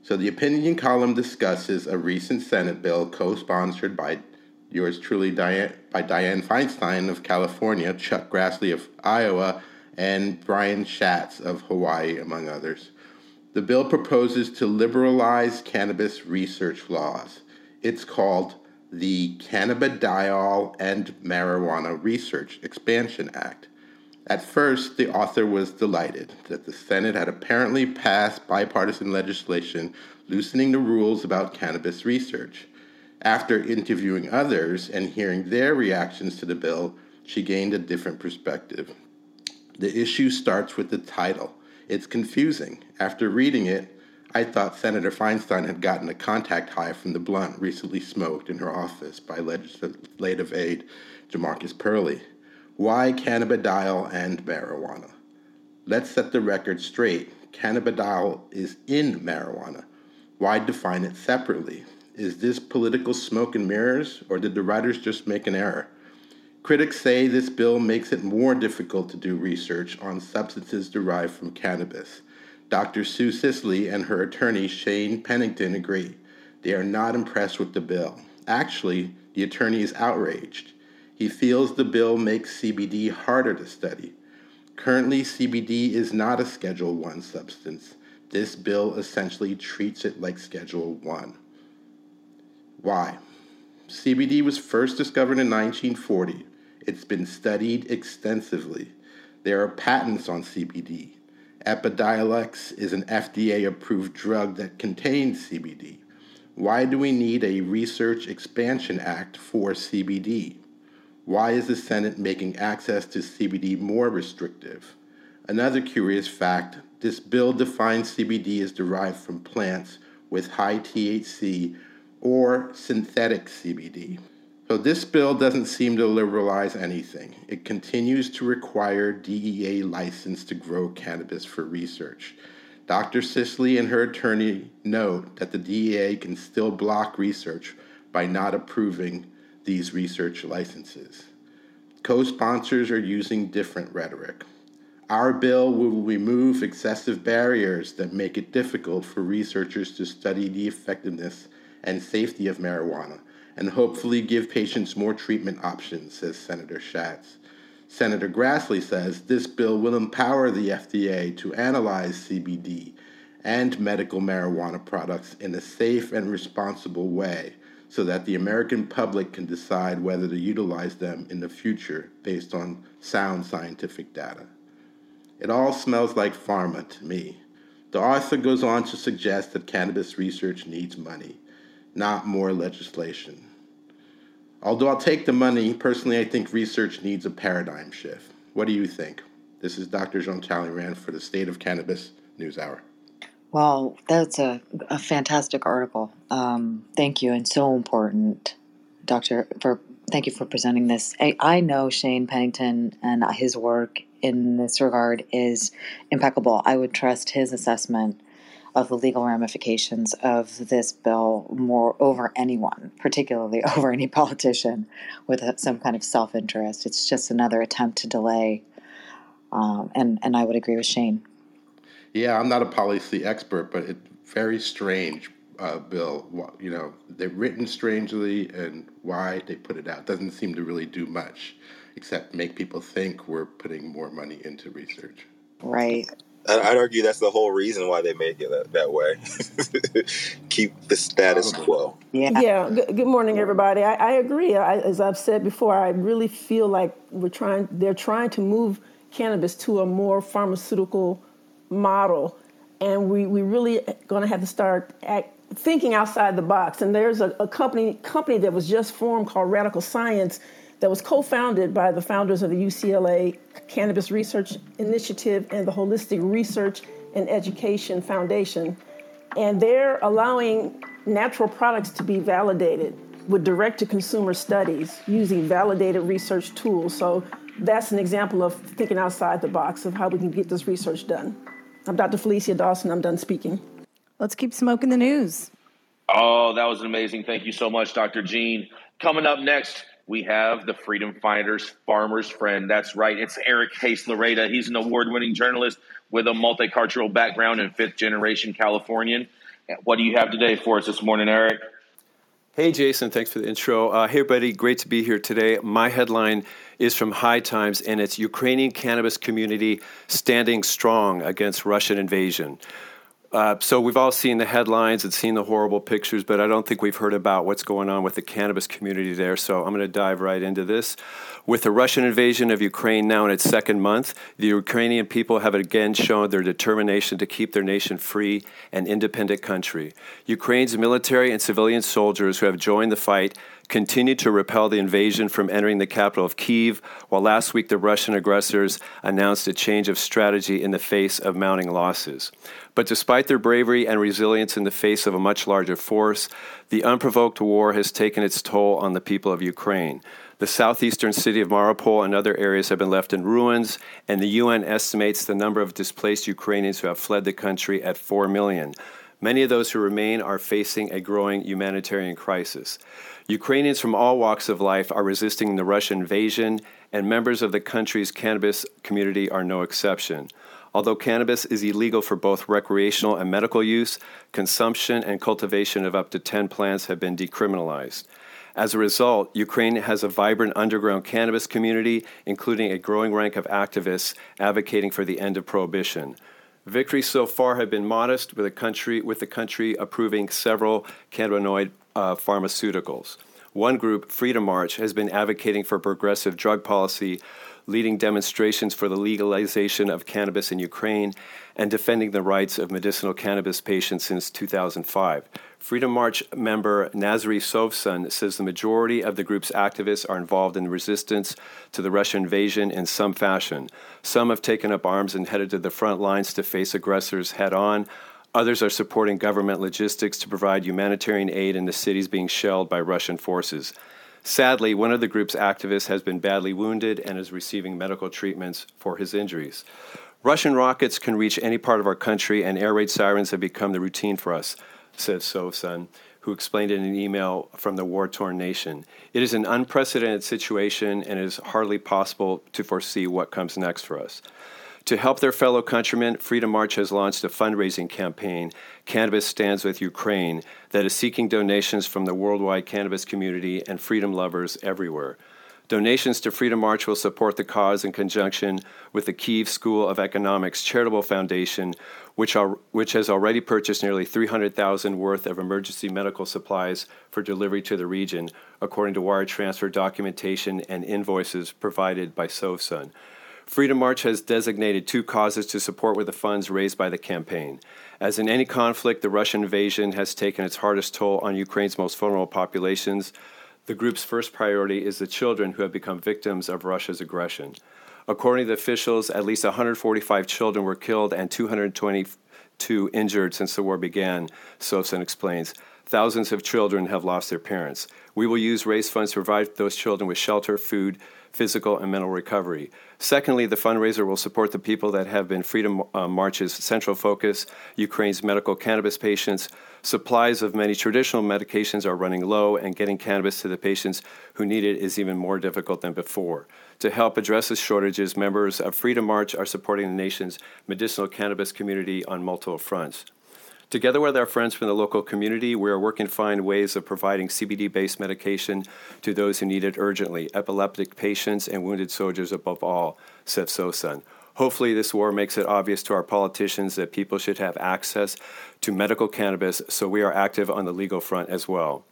So, the opinion column discusses a recent Senate bill co sponsored by yours truly, Dianne, by Dianne Feinstein of California, Chuck Grassley of Iowa, and Brian Schatz of Hawaii, among others. The bill proposes to liberalize cannabis research laws. It's called the Cannabidiol and Marijuana Research Expansion Act. At first, the author was delighted that the Senate had apparently passed bipartisan legislation loosening the rules about cannabis research. After interviewing others and hearing their reactions to the bill, she gained a different perspective. The issue starts with the title. It's confusing. After reading it, I thought Senator Feinstein had gotten a contact high from the blunt recently smoked in her office by legislative aide Jamarcus Purley. Why cannabidiol and marijuana? Let's set the record straight. Cannabidiol is in marijuana. Why define it separately? Is this political smoke and mirrors, or did the writers just make an error? Critics say this bill makes it more difficult to do research on substances derived from cannabis. Dr. Sue Sisley and her attorney Shane Pennington agree. They are not impressed with the bill. Actually, the attorney is outraged. He feels the bill makes CBD harder to study. Currently, CBD is not a Schedule 1 substance. This bill essentially treats it like Schedule 1. Why? CBD was first discovered in 1940. It's been studied extensively. There are patents on CBD. Epidiolex is an FDA approved drug that contains CBD. Why do we need a Research Expansion Act for CBD? Why is the Senate making access to CBD more restrictive? Another curious fact this bill defines CBD as derived from plants with high THC or synthetic CBD. So, this bill doesn't seem to liberalize anything. It continues to require DEA license to grow cannabis for research. Dr. Sisley and her attorney note that the DEA can still block research by not approving these research licenses. Co sponsors are using different rhetoric. Our bill will remove excessive barriers that make it difficult for researchers to study the effectiveness and safety of marijuana and hopefully give patients more treatment options, says Senator Schatz. Senator Grassley says this bill will empower the FDA to analyze CBD and medical marijuana products in a safe and responsible way so that the American public can decide whether to utilize them in the future based on sound scientific data. It all smells like pharma to me. The author goes on to suggest that cannabis research needs money, not more legislation. Although I'll take the money, personally, I think research needs a paradigm shift. What do you think? This is Dr. Jean Talleyrand for the State of Cannabis News Hour. Well, that's a, a fantastic article. Um, thank you, and so important, Doctor. For thank you for presenting this. I, I know Shane Pennington and his work in this regard is impeccable. I would trust his assessment of the legal ramifications of this bill more over anyone, particularly over any politician with some kind of self interest. It's just another attempt to delay. Um, and, and I would agree with Shane. Yeah, I'm not a policy expert, but it's very strange uh, bill. You know, they're written strangely, and why they put it out doesn't seem to really do much, except make people think we're putting more money into research. Right. I'd argue that's the whole reason why they make it that, that way. Keep the status quo. Yeah. Yeah. Good, good morning, everybody. I, I agree. I, as I've said before, I really feel like we're trying. They're trying to move cannabis to a more pharmaceutical model, and we we really going to have to start act, thinking outside the box. And there's a, a company company that was just formed called Radicle Science that was co-founded by the founders of the UCLA Cannabis Research Initiative and the Wholistic Research and Education Foundation. And they're allowing natural products to be validated with direct to consumer studies using validated research tools. So that's an example of thinking outside the box of how we can get this research done. I'm Dr. Felicia Dawson. I'm done speaking. Let's keep smoking the news. Oh, that was amazing. Thank you so much, Dr. Jean. Coming up next, we have the Freedom Fighters Farmer's Friend. That's right. It's Eric Hayes Lareda. He's an award winning journalist with a multicultural background and fifth generation Californian. What do you have today for us this morning, Eric? Hey, Jason, thanks for the intro. Uh, hey, everybody, great to be here today. My headline is from High Times, and it's Ukrainian cannabis community standing strong against Russian invasion. Uh, so we've all seen the headlines and seen the horrible pictures, but I don't think we've heard about what's going on with the cannabis community there. So I'm going to dive right into this. With the Russian invasion of Ukraine now in its second month, the Ukrainian people have again shown their determination to keep their nation free and independent country. Ukraine's military and civilian soldiers who have joined the fight continued to repel the invasion from entering the capital of Kiev, while last week the Russian aggressors announced a change of strategy in the face of mounting losses. But despite their bravery and resilience in the face of a much larger force, the unprovoked war has taken its toll on the people of Ukraine. The southeastern city of Mariupol and other areas have been left in ruins, and the UN estimates the number of displaced Ukrainians who have fled the country at 4 million. Many of those who remain are facing a growing humanitarian crisis. Ukrainians from all walks of life are resisting the Russian invasion, and members of the country's cannabis community are no exception. Although cannabis is illegal for both recreational and medical use, consumption and cultivation of up to 10 plants have been decriminalized. As a result, Ukraine has a vibrant underground cannabis community, including a growing rank of activists advocating for the end of prohibition. Victories so far have been modest, with the country, with the country approving several cannabinoid uh, pharmaceuticals. One group, Freedom March, has been advocating for progressive drug policy leading demonstrations for the legalization of cannabis in Ukraine, and defending the rights of medicinal cannabis patients since 2005. Freedom March member Nazary Sovsun says the majority of the group's activists are involved in resistance to the Russian invasion in some fashion. Some have taken up arms and headed to the front lines to face aggressors head on. Others are supporting government logistics to provide humanitarian aid in the cities being shelled by Russian forces. Sadly, one of the group's activists has been badly wounded and is receiving medical treatments for his injuries. Russian rockets can reach any part of our country, and air raid sirens have become the routine for us, says Sovsun, who explained in an email from the war torn nation. It is an unprecedented situation, and it is hardly possible to foresee what comes next for us. To help their fellow countrymen, Freedom March has launched a fundraising campaign, Cannabis Stands with Ukraine, that is seeking donations from the worldwide cannabis community and freedom lovers everywhere. Donations to Freedom March will support the cause in conjunction with the Kiev School of Economics Charitable Foundation, which, are, which has already purchased nearly 300,000 worth of emergency medical supplies for delivery to the region, according to wire transfer documentation and invoices provided by Sovsun. Freedom March has designated two causes to support with the funds raised by the campaign. As in any conflict, the Russian invasion has taken its hardest toll on Ukraine's most vulnerable populations. The group's first priority is the children who have become victims of Russia's aggression. According to the officials, at least 145 children were killed and 222 injured since the war began, Sovsun explains. Thousands of children have lost their parents. We will use raise funds to provide those children with shelter, food, physical, and mental recovery. Secondly, the fundraiser will support the people that have been Freedom uh, March's central focus Ukraine's medical cannabis patients. Supplies of many traditional medications are running low, and getting cannabis to the patients who need it is even more difficult than before. To help address the shortages, members of Freedom March are supporting the nation's medicinal cannabis community on multiple fronts. Together with our friends from the local community, we are working to find ways of providing CBD based medication to those who need it urgently, epileptic patients and wounded soldiers above all, said Sovsun. Hopefully, this war makes it obvious to our politicians that people should have access to medical cannabis, so we are active on the legal front as well.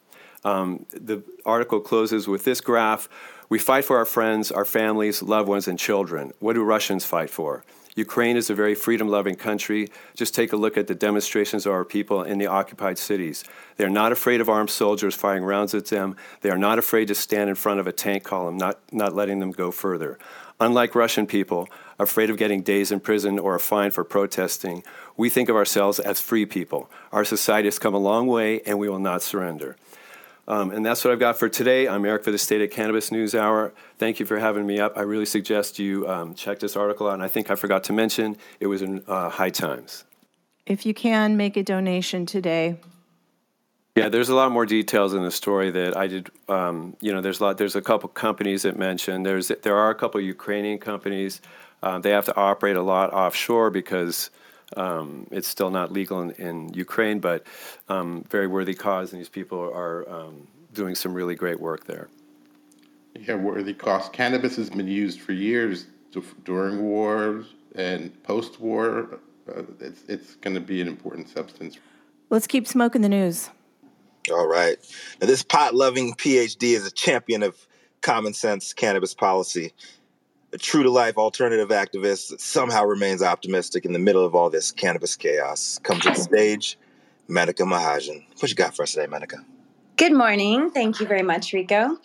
Um, the article closes with this graph We fight for our friends, our families, loved ones, and children. What do Russians fight for? Ukraine is a very freedom loving country. Just take a look at the demonstrations of our people in the occupied cities. They are not afraid of armed soldiers firing rounds at them. They are not afraid to stand in front of a tank column, not, not letting them go further. Unlike Russian people, afraid of getting days in prison or a fine for protesting, we think of ourselves as free people. Our society has come a long way, and we will not surrender. Um, and that's what I've got for today. I'm Eric for the State of Cannabis News Hour. Thank you for having me up. I really suggest you um, check this article out. And I think I forgot to mention it was in uh, High Times. If you can, make a donation today. Yeah, there's a lot more details in the story that I did. Um, you know, there's a lot. There's a couple companies that mentioned. There's there are a couple Ukrainian companies. Uh, they have to operate a lot offshore because um, it's still not legal in, in Ukraine, but um, very worthy cause, and these people are um, doing some really great work there. Yeah, worthy cause. Cannabis has been used for years to, during wars and post-war. Uh, it's it's going to be an important substance. Let's keep smoking the news. All right. Now, this pot loving PhD is a champion of common sense cannabis policy a true to life alternative activist that somehow remains optimistic in the middle of all this cannabis chaos. Come to the stage, Menaka Mahajan. What you got for us today, Menaka? Good morning. Thank you very much, Rico.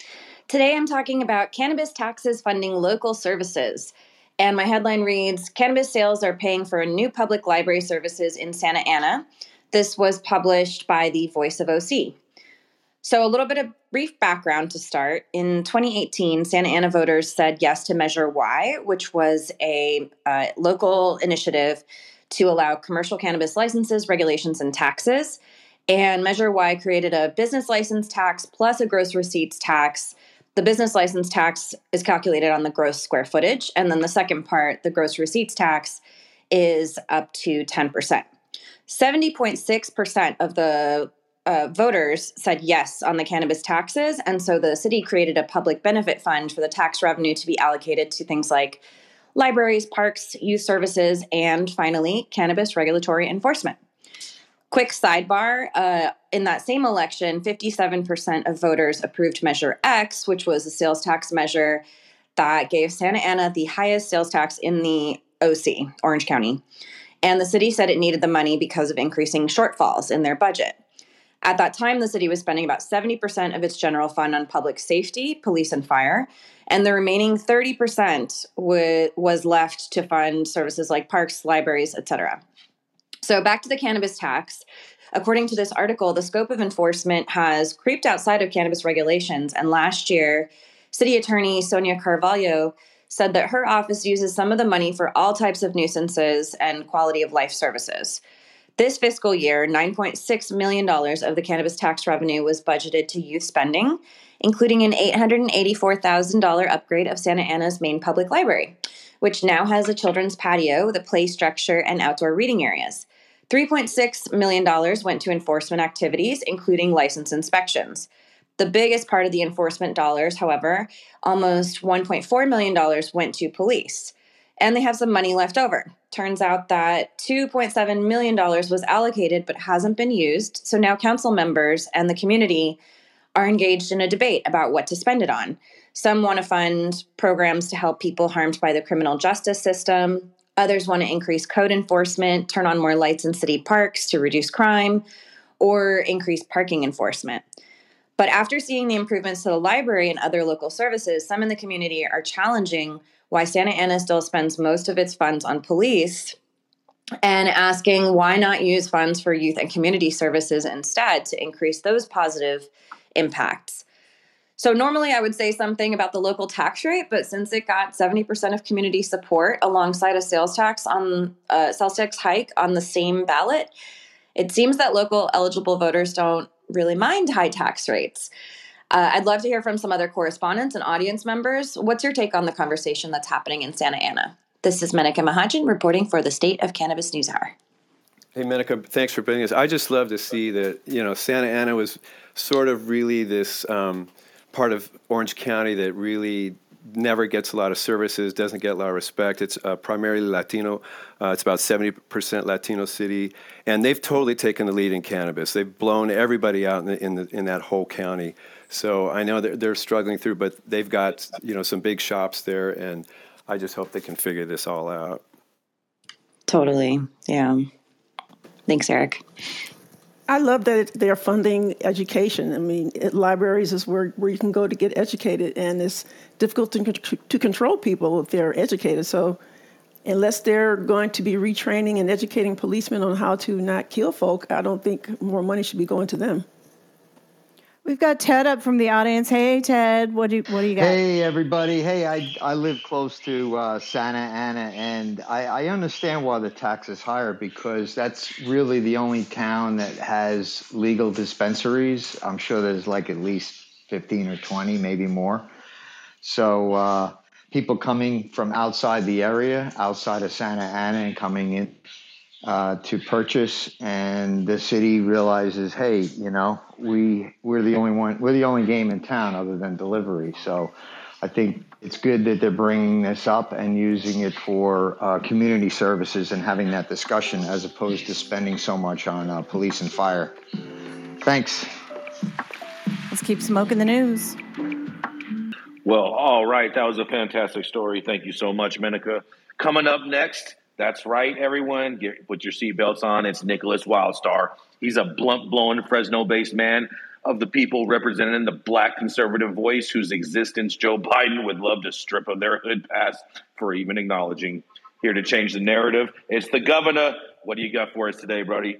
Today I'm talking about cannabis taxes funding local services. And my headline reads Cannabis sales are paying for new public library services in Santa Ana. This was published by the Voice of OC. So, a little bit of brief background to start. In 2018, Santa Ana voters said yes to Measure Y, which was a uh, local initiative to allow commercial cannabis licenses, regulations, and taxes. And Measure Y created a business license tax plus a gross receipts tax. The business license tax is calculated on the gross square footage. And then the second part, the gross receipts tax, is up to 10%. 70.6% of the uh, voters said yes on the cannabis taxes. And so the city created a public benefit fund for the tax revenue to be allocated to things like libraries, parks, youth services, and finally, cannabis regulatory enforcement. Quick sidebar uh, in that same election, 57% of voters approved Measure X, which was a sales tax measure that gave Santa Ana the highest sales tax in the OC, Orange County. And the city said it needed the money because of increasing shortfalls in their budget. At that time, the city was spending about 70% of its general fund on public safety, police, and fire. And the remaining 30% w- was left to fund services like parks, libraries, etc. So, back to the cannabis tax. According to this article, the scope of enforcement has creeped outside of cannabis regulations. And last year, City Attorney Sonia Carvalho said that her office uses some of the money for all types of nuisances and quality of life services. This fiscal year, $9.6 million of the cannabis tax revenue was budgeted to youth spending, including an $884,000 upgrade of Santa Ana's main public library, which now has a children's patio with a play structure and outdoor reading areas. $3.6 million went to enforcement activities, including license inspections. The biggest part of the enforcement dollars, however, almost $1.4 million went to police and they have some money left over. Turns out that $2.7 million was allocated but hasn't been used. So now council members and the community are engaged in a debate about what to spend it on. Some want to fund programs to help people harmed by the criminal justice system. Others want to increase code enforcement, turn on more lights in city parks to reduce crime, or increase parking enforcement. But after seeing the improvements to the library and other local services, some in the community are challenging why Santa Ana still spends most of its funds on police and asking why not use funds for youth and community services instead to increase those positive impacts. So, normally I would say something about the local tax rate, but since it got 70% of community support alongside a sales tax on uh, sales tax hike on the same ballot, it seems that local eligible voters don't really mind high tax rates. Uh, I'd love to hear from some other correspondents and audience members. What's your take on the conversation that's happening in Santa Ana? This is Menaka Mahajan reporting for the State of Cannabis News Hour. Hey, Menaka, thanks for bringing us. I just love to see that, you know, Santa Ana was sort of really this um, part of Orange County that really never gets a lot of services, doesn't get a lot of respect. It's uh, primarily Latino. Uh, it's about 70% Latino city, and they've totally taken the lead in cannabis. They've blown everybody out in, the, in, the, in that whole county. So I know they're, they're struggling through, but they've got you know some big shops there, and I just hope they can figure this all out. Totally, yeah. Thanks, Eric. I love that they're funding education. I mean, it, libraries is where, where you can go to get educated, and it's difficult to, to control people if they're educated. So, unless they're going to be retraining and educating policemen on how to not kill folk, I don't think more money should be going to them. We've got Ted up from the audience. Hey, Ted, what do you, what do you got? Hey, everybody. Hey, I I live close to uh, Santa Ana, and I, I understand why the tax is higher because that's really the only town that has legal dispensaries. I'm sure there's like at least 15 or 20, maybe more. So uh, people coming from outside the area, outside of Santa Ana, and coming in uh, to purchase, and the city realizes, hey, you know, we we're the only we're the only game in town other than delivery. So, I think it's good that they're bringing this up and using it for uh, community services and having that discussion as opposed to spending so much on uh, police and fire. Thanks. Let's keep smoking the news. Well, all right. That was a fantastic story. Thank you so much, Menaka. Coming up next, that's right, everyone. Get, put your seatbelts on. It's Nickolas Wildstar. He's a blunt blowing Fresno based man of the people representing the black conservative voice whose existence Joe Biden would love to strip of their hood past for even acknowledging. Here to change the narrative, it's the governor. What do you got for us today, Brody?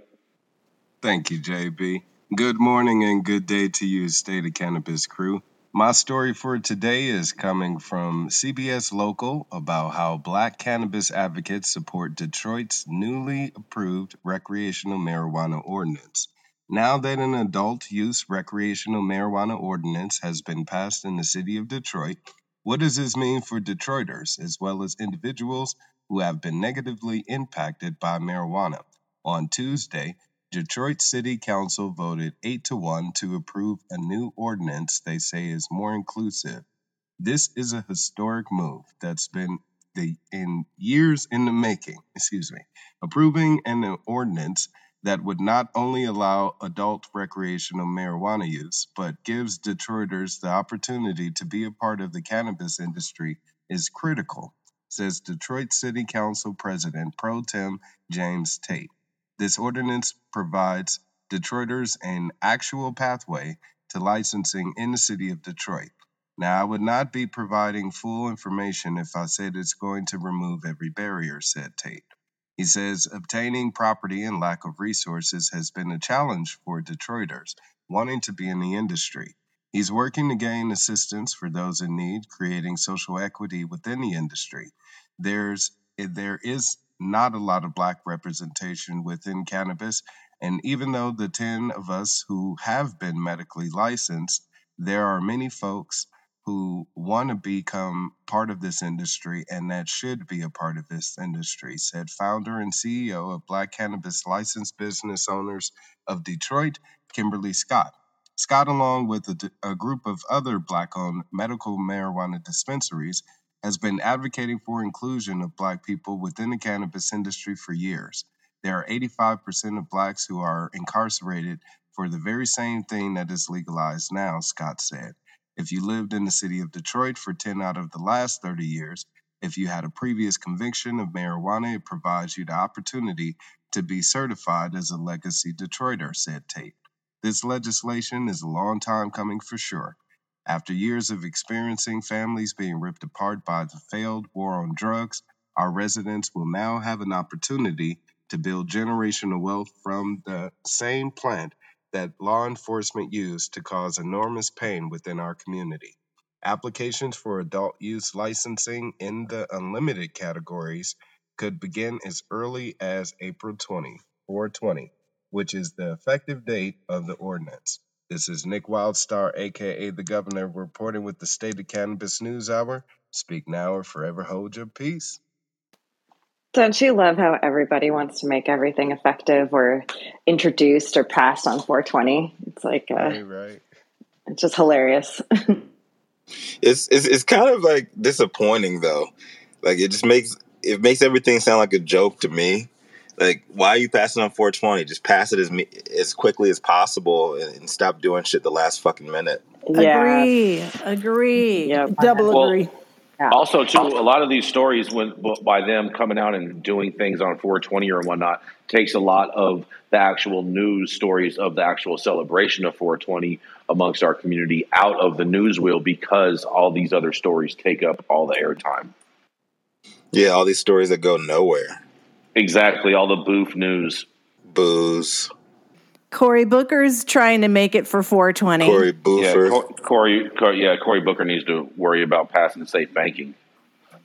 Thank you, JB. Good morning and good day to you, State of Cannabis crew. My story for today is coming from CBS Local about how black cannabis advocates support Detroit's newly approved recreational marijuana ordinance. Now that an adult use recreational marijuana ordinance has been passed in the city of Detroit, what does this mean for Detroiters as well as individuals who have been negatively impacted by marijuana? On Tuesday, Detroit City Council voted 8 to 1 to approve a new ordinance they say is more inclusive. This is a historic move that's been the, in years in the making, excuse me, approving an ordinance that would not only allow adult recreational marijuana use, but gives Detroiters the opportunity to be a part of the cannabis industry is critical, says Detroit City Council President Pro Tem James Tate. This ordinance provides Detroiters an actual pathway to licensing in the city of Detroit. Now, I would not be providing full information if I said it's going to remove every barrier, said Tate. He says obtaining property and lack of resources has been a challenge for Detroiters wanting to be in the industry. He's working to gain assistance for those in need, creating social equity within the industry. There's there is not a lot of black representation within cannabis. And even though the 10 of us who have been medically licensed, there are many folks who want to become part of this industry and that should be a part of this industry, said founder and CEO of Black Cannabis Licensed Business Owners of Detroit, Kimberly Scott. Scott, along with a, a group of other Black owned medical marijuana dispensaries, has been advocating for inclusion of Black people within the cannabis industry for years. There are 85% of Blacks who are incarcerated for the very same thing that is legalized now, Scott said. If you lived in the city of Detroit for 10 out of the last 30 years, if you had a previous conviction of marijuana, it provides you the opportunity to be certified as a legacy Detroiter, said Tate. This legislation is a long time coming for sure. After years of experiencing families being ripped apart by the failed war on drugs, our residents will now have an opportunity to build generational wealth from the same plant that law enforcement used to cause enormous pain within our community. Applications for adult use licensing in the unlimited categories could begin as early as April 20, 420, which is the effective date of the ordinance. This is Nick Wildstar, aka the Governor, reporting with the State of Cannabis News Hour. Speak now or forever hold your peace. Don't you love how everybody wants to make everything effective or introduced or passed on 420? It's like, uh, Right, right. it's just hilarious. It's, it's it's kind of like disappointing though. Like it just makes it makes everything sound like a joke to me. Like why are you passing on 420? Just pass it as me, as quickly as possible and, and stop doing shit the last fucking minute. Agree. Agree. Double Well, agree. Also, too, a lot of these stories, when by them coming out and doing things on 420 or whatnot, takes a lot of the actual news stories of the actual celebration of 420 amongst our community out of the news wheel because all these other stories take up all the airtime. Yeah, all these stories that go nowhere. Exactly, all the boof news. Booze. Cory Booker's trying to make it for 420. Cory Yeah, Cor- Corey, Cor- yeah, Cory Booker needs to worry about passing safe banking.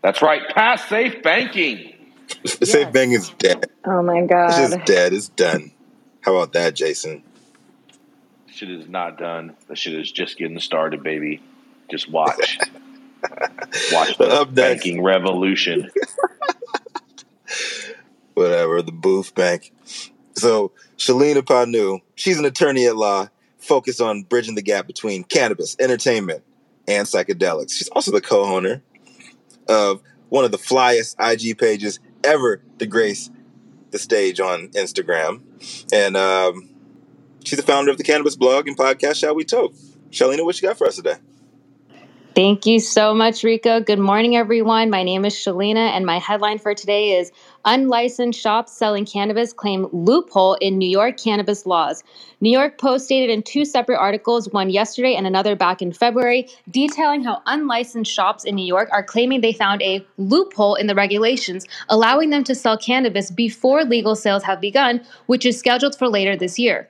That's right, pass safe banking. Safe Bang is dead. Oh my god, It's God. just dead. It's done. How about that, Jason? Shit is not done. The shit is just getting started, baby. Just watch. watch the Up next. banking revolution. whatever, the Booth Bank. So Shalina Pannu, she's an attorney at law focused on bridging the gap between cannabis, entertainment, and psychedelics. She's also the co-owner of one of the flyest IG pages ever to grace the stage on Instagram. And um, she's the founder of the cannabis blog and podcast Shall We Toke. Shalina, what you got for us today? Thank you so much, Rico. Good morning, everyone. My name is Shalina, and my headline for today is Unlicensed Shops Selling Cannabis Claim Loophole in New York Cannabis Laws. New York Post stated in two separate articles, one yesterday and another back in February, detailing how unlicensed shops in New York are claiming they found a loophole in the regulations, allowing them to sell cannabis before legal sales have begun, which is scheduled for later this year.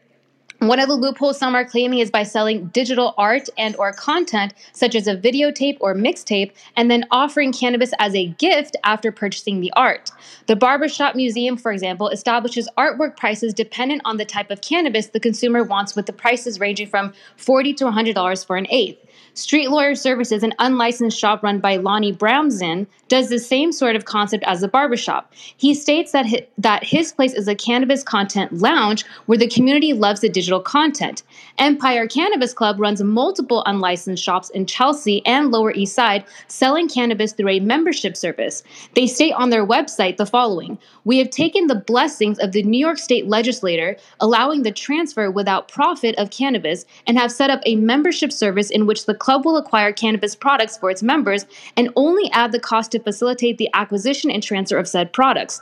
One of the loopholes some are claiming is by selling digital art and or content such as a videotape or mixtape and then offering cannabis as a gift after purchasing the art. The Barbershop Museum, for example, establishes artwork prices dependent on the type of cannabis the consumer wants with the prices ranging from 40 to $100 for an eighth. Street Lawyer Services, an unlicensed shop run by Lonnie Brownson, does the same sort of concept as the barbershop. He states that his, that his place is a cannabis content lounge where the community loves the digital content. Empire Cannabis Club runs multiple unlicensed shops in Chelsea and Lower East Side selling cannabis through a membership service. They state on their website the following We have taken the blessings of the New York State legislator, allowing the transfer without profit of cannabis, and have set up a membership service in which the club will acquire cannabis products for its members and only add the cost to facilitate the acquisition and transfer of said products.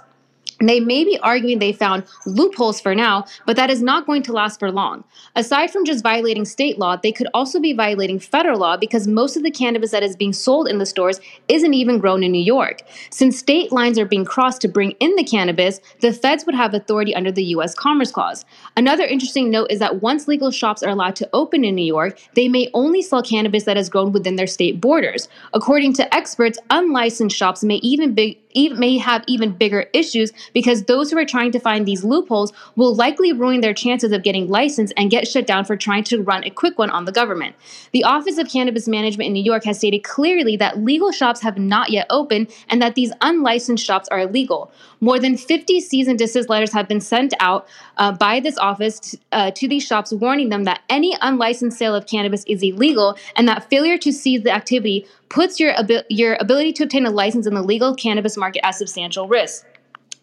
They may be arguing they found loopholes for now, but that is not going to last for long. Aside from just violating state law, they could also be violating federal law because most of the cannabis that is being sold in the stores isn't even grown in New York. Since state lines are being crossed to bring in the cannabis, the feds would have authority under the U.S. Commerce Clause. Another interesting note is that once legal shops are allowed to open in New York, they may only sell cannabis that is grown within their state borders. According to experts, unlicensed shops may even be even, may have even bigger issues because those who are trying to find these loopholes will likely ruin their chances of getting licensed and get shut down for trying to run a quick one on the government. The Office of Cannabis Management in New York has stated clearly that legal shops have not yet opened and that these unlicensed shops are illegal. More than 50 cease and desist letters have been sent out uh, by this office t- uh, to these shops warning them that any unlicensed sale of cannabis is illegal and that failure to seize the activity puts your, abi- your ability to obtain a license in the legal cannabis market at substantial risk.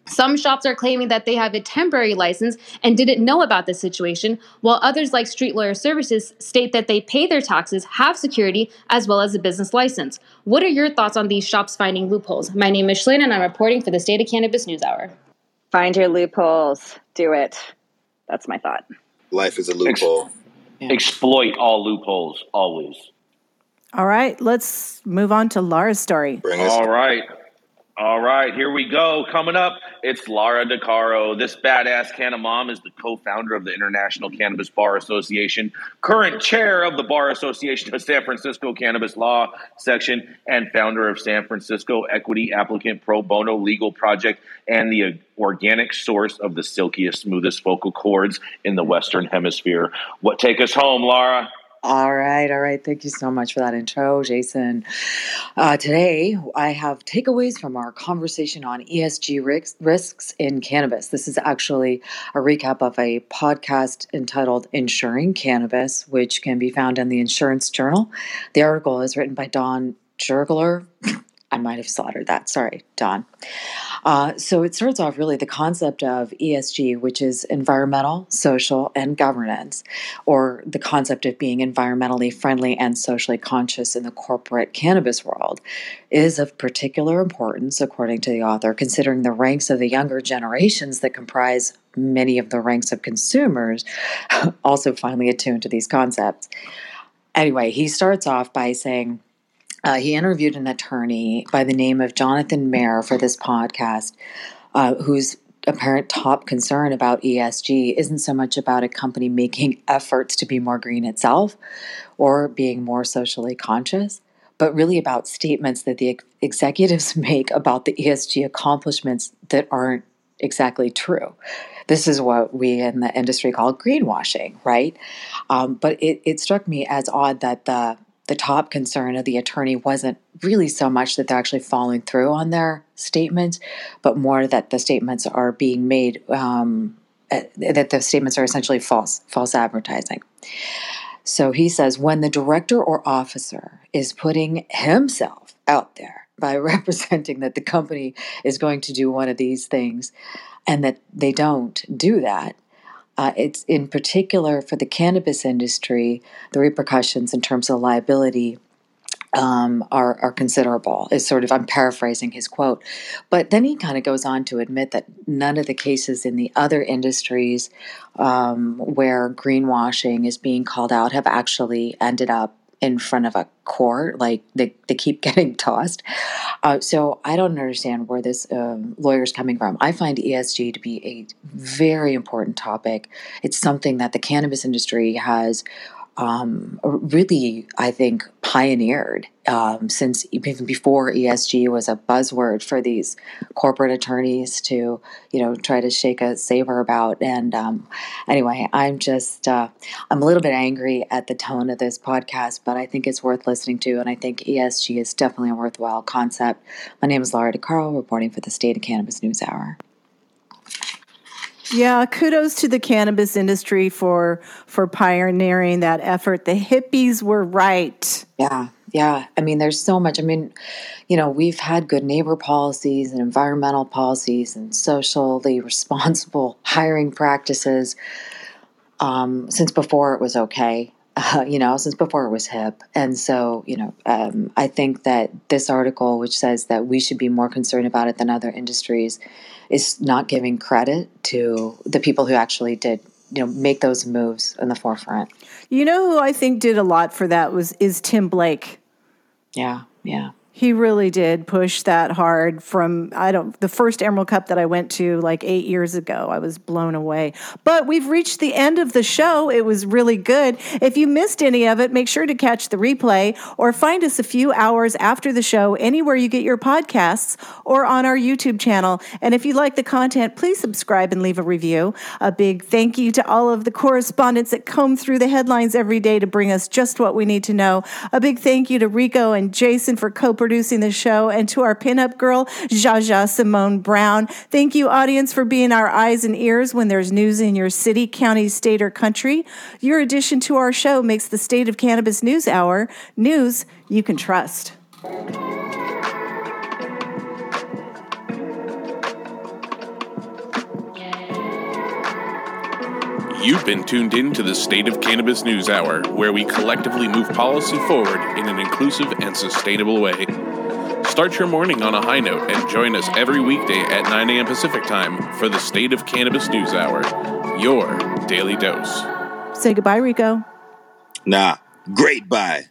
Some shops are claiming that they have a temporary license and didn't know about this situation, while others, like Street Lawyer Services, state that they pay their taxes, have security, as well as a business license. What are your thoughts on these shops finding loopholes? My name is Shlyn, and I'm reporting for the State of Cannabis News Hour. Find your loopholes. Do it. That's my thought. Life is a loophole. Exploit all loopholes always. All right, let's move on to Laura's story. All right. All right, here we go. Coming up, it's Lara DeCaro. This badass canna mom is the co-founder of the International Cannabis Bar Association, current chair of the Bar Association of San Francisco Cannabis Law Section, and founder of San Francisco Equity Applicant Pro Bono Legal Project, and the organic source of the silkiest, smoothest vocal cords in the Western Hemisphere. What take us home, Laura? All right, all right. Thank you so much for that intro, Jason. Uh, today, I have takeaways from our conversation on ESG risks, risks in cannabis. This is actually a recap of a podcast entitled Insuring Cannabis, which can be found in the Insurance Journal. The article is written by Don Jergler. I might have slaughtered that. Sorry, Don. Uh, so it starts off really the concept of ESG, which is environmental, social, and governance, or the concept of being environmentally friendly and socially conscious in the corporate cannabis world, is of particular importance, according to the author, considering the ranks of the younger generations that comprise many of the ranks of consumers also finally attuned to these concepts. Anyway, he starts off by saying, uh, he interviewed an attorney by the name of Jonathan Mayer for this podcast, uh, whose apparent top concern about ESG isn't so much about a company making efforts to be more green itself or being more socially conscious, but really about statements that the ex- executives make about the ESG accomplishments that aren't exactly true. This is what we in the industry call greenwashing, right? Um, but it, it struck me as odd that the the top concern of the attorney wasn't really so much that they're actually following through on their statements, but more that the statements are being made um, uh, that the statements are essentially false, false advertising. So he says when the director or officer is putting himself out there by representing that the company is going to do one of these things and that they don't do that, uh, it's in particular for the cannabis industry, the repercussions in terms of liability um, are, are considerable. Is sort of I'm paraphrasing his quote, but then he kind of goes on to admit that none of the cases in the other industries um, where greenwashing is being called out have actually ended up in front of a court like they, they keep getting tossed. Uh, so i don't understand where this um, lawyer is coming from. I find esg to be a very important topic. It's something that the cannabis industry has um, really, I think, pioneered um, since even before ESG was a buzzword for these corporate attorneys to, you know, try to shake a saber about. And um, anyway, I'm just, uh, I'm a little bit angry at the tone of this podcast, but I think it's worth listening to. And I think ESG is definitely a worthwhile concept. My name is Laura DeCaro, reporting for the State of Cannabis News Hour. Yeah, kudos to the cannabis industry for for pioneering that effort. The hippies were right. Yeah, yeah. I mean, there's so much. I mean, you know, we've had good neighbor policies and environmental policies and socially responsible hiring practices um, since before it was okay. Uh, you know, since before it was hip. And so, you know, um, I think that this article, which says that we should be more concerned about it than other industries, is not giving credit to the people who actually did, you know, make those moves in the forefront. You know who I think did a lot for that was is Tim Blake. Yeah, yeah. He really did push that hard from I don't the first Emerald Cup that I went to like 8 years ago. I was blown away. But we've reached the end of the show. It was really good. If you missed any of it, make sure to catch the replay or find us a few hours after the show anywhere you get your podcasts or on our YouTube channel. And if you like the content, please subscribe and leave a review. A big thank you to all of the correspondents that comb through the headlines every day to bring us just what we need to know. A big thank you to Rico and Jason for co-producing producing the show, and to our pinup girl, Jaja Simone Brown. Thank you, audience, for being our eyes and ears when there's news in your city, county, state, or country. Your addition to our show makes the State of Cannabis News Hour news you can trust. You've been tuned in to the State of Cannabis News Hour, where we collectively move policy forward in an inclusive and sustainable way. Start your morning on a high note and join us every weekday at 9 a.m. Pacific Time for the State of Cannabis News Hour, your daily dose. Say goodbye, Rico. Nah, great bye.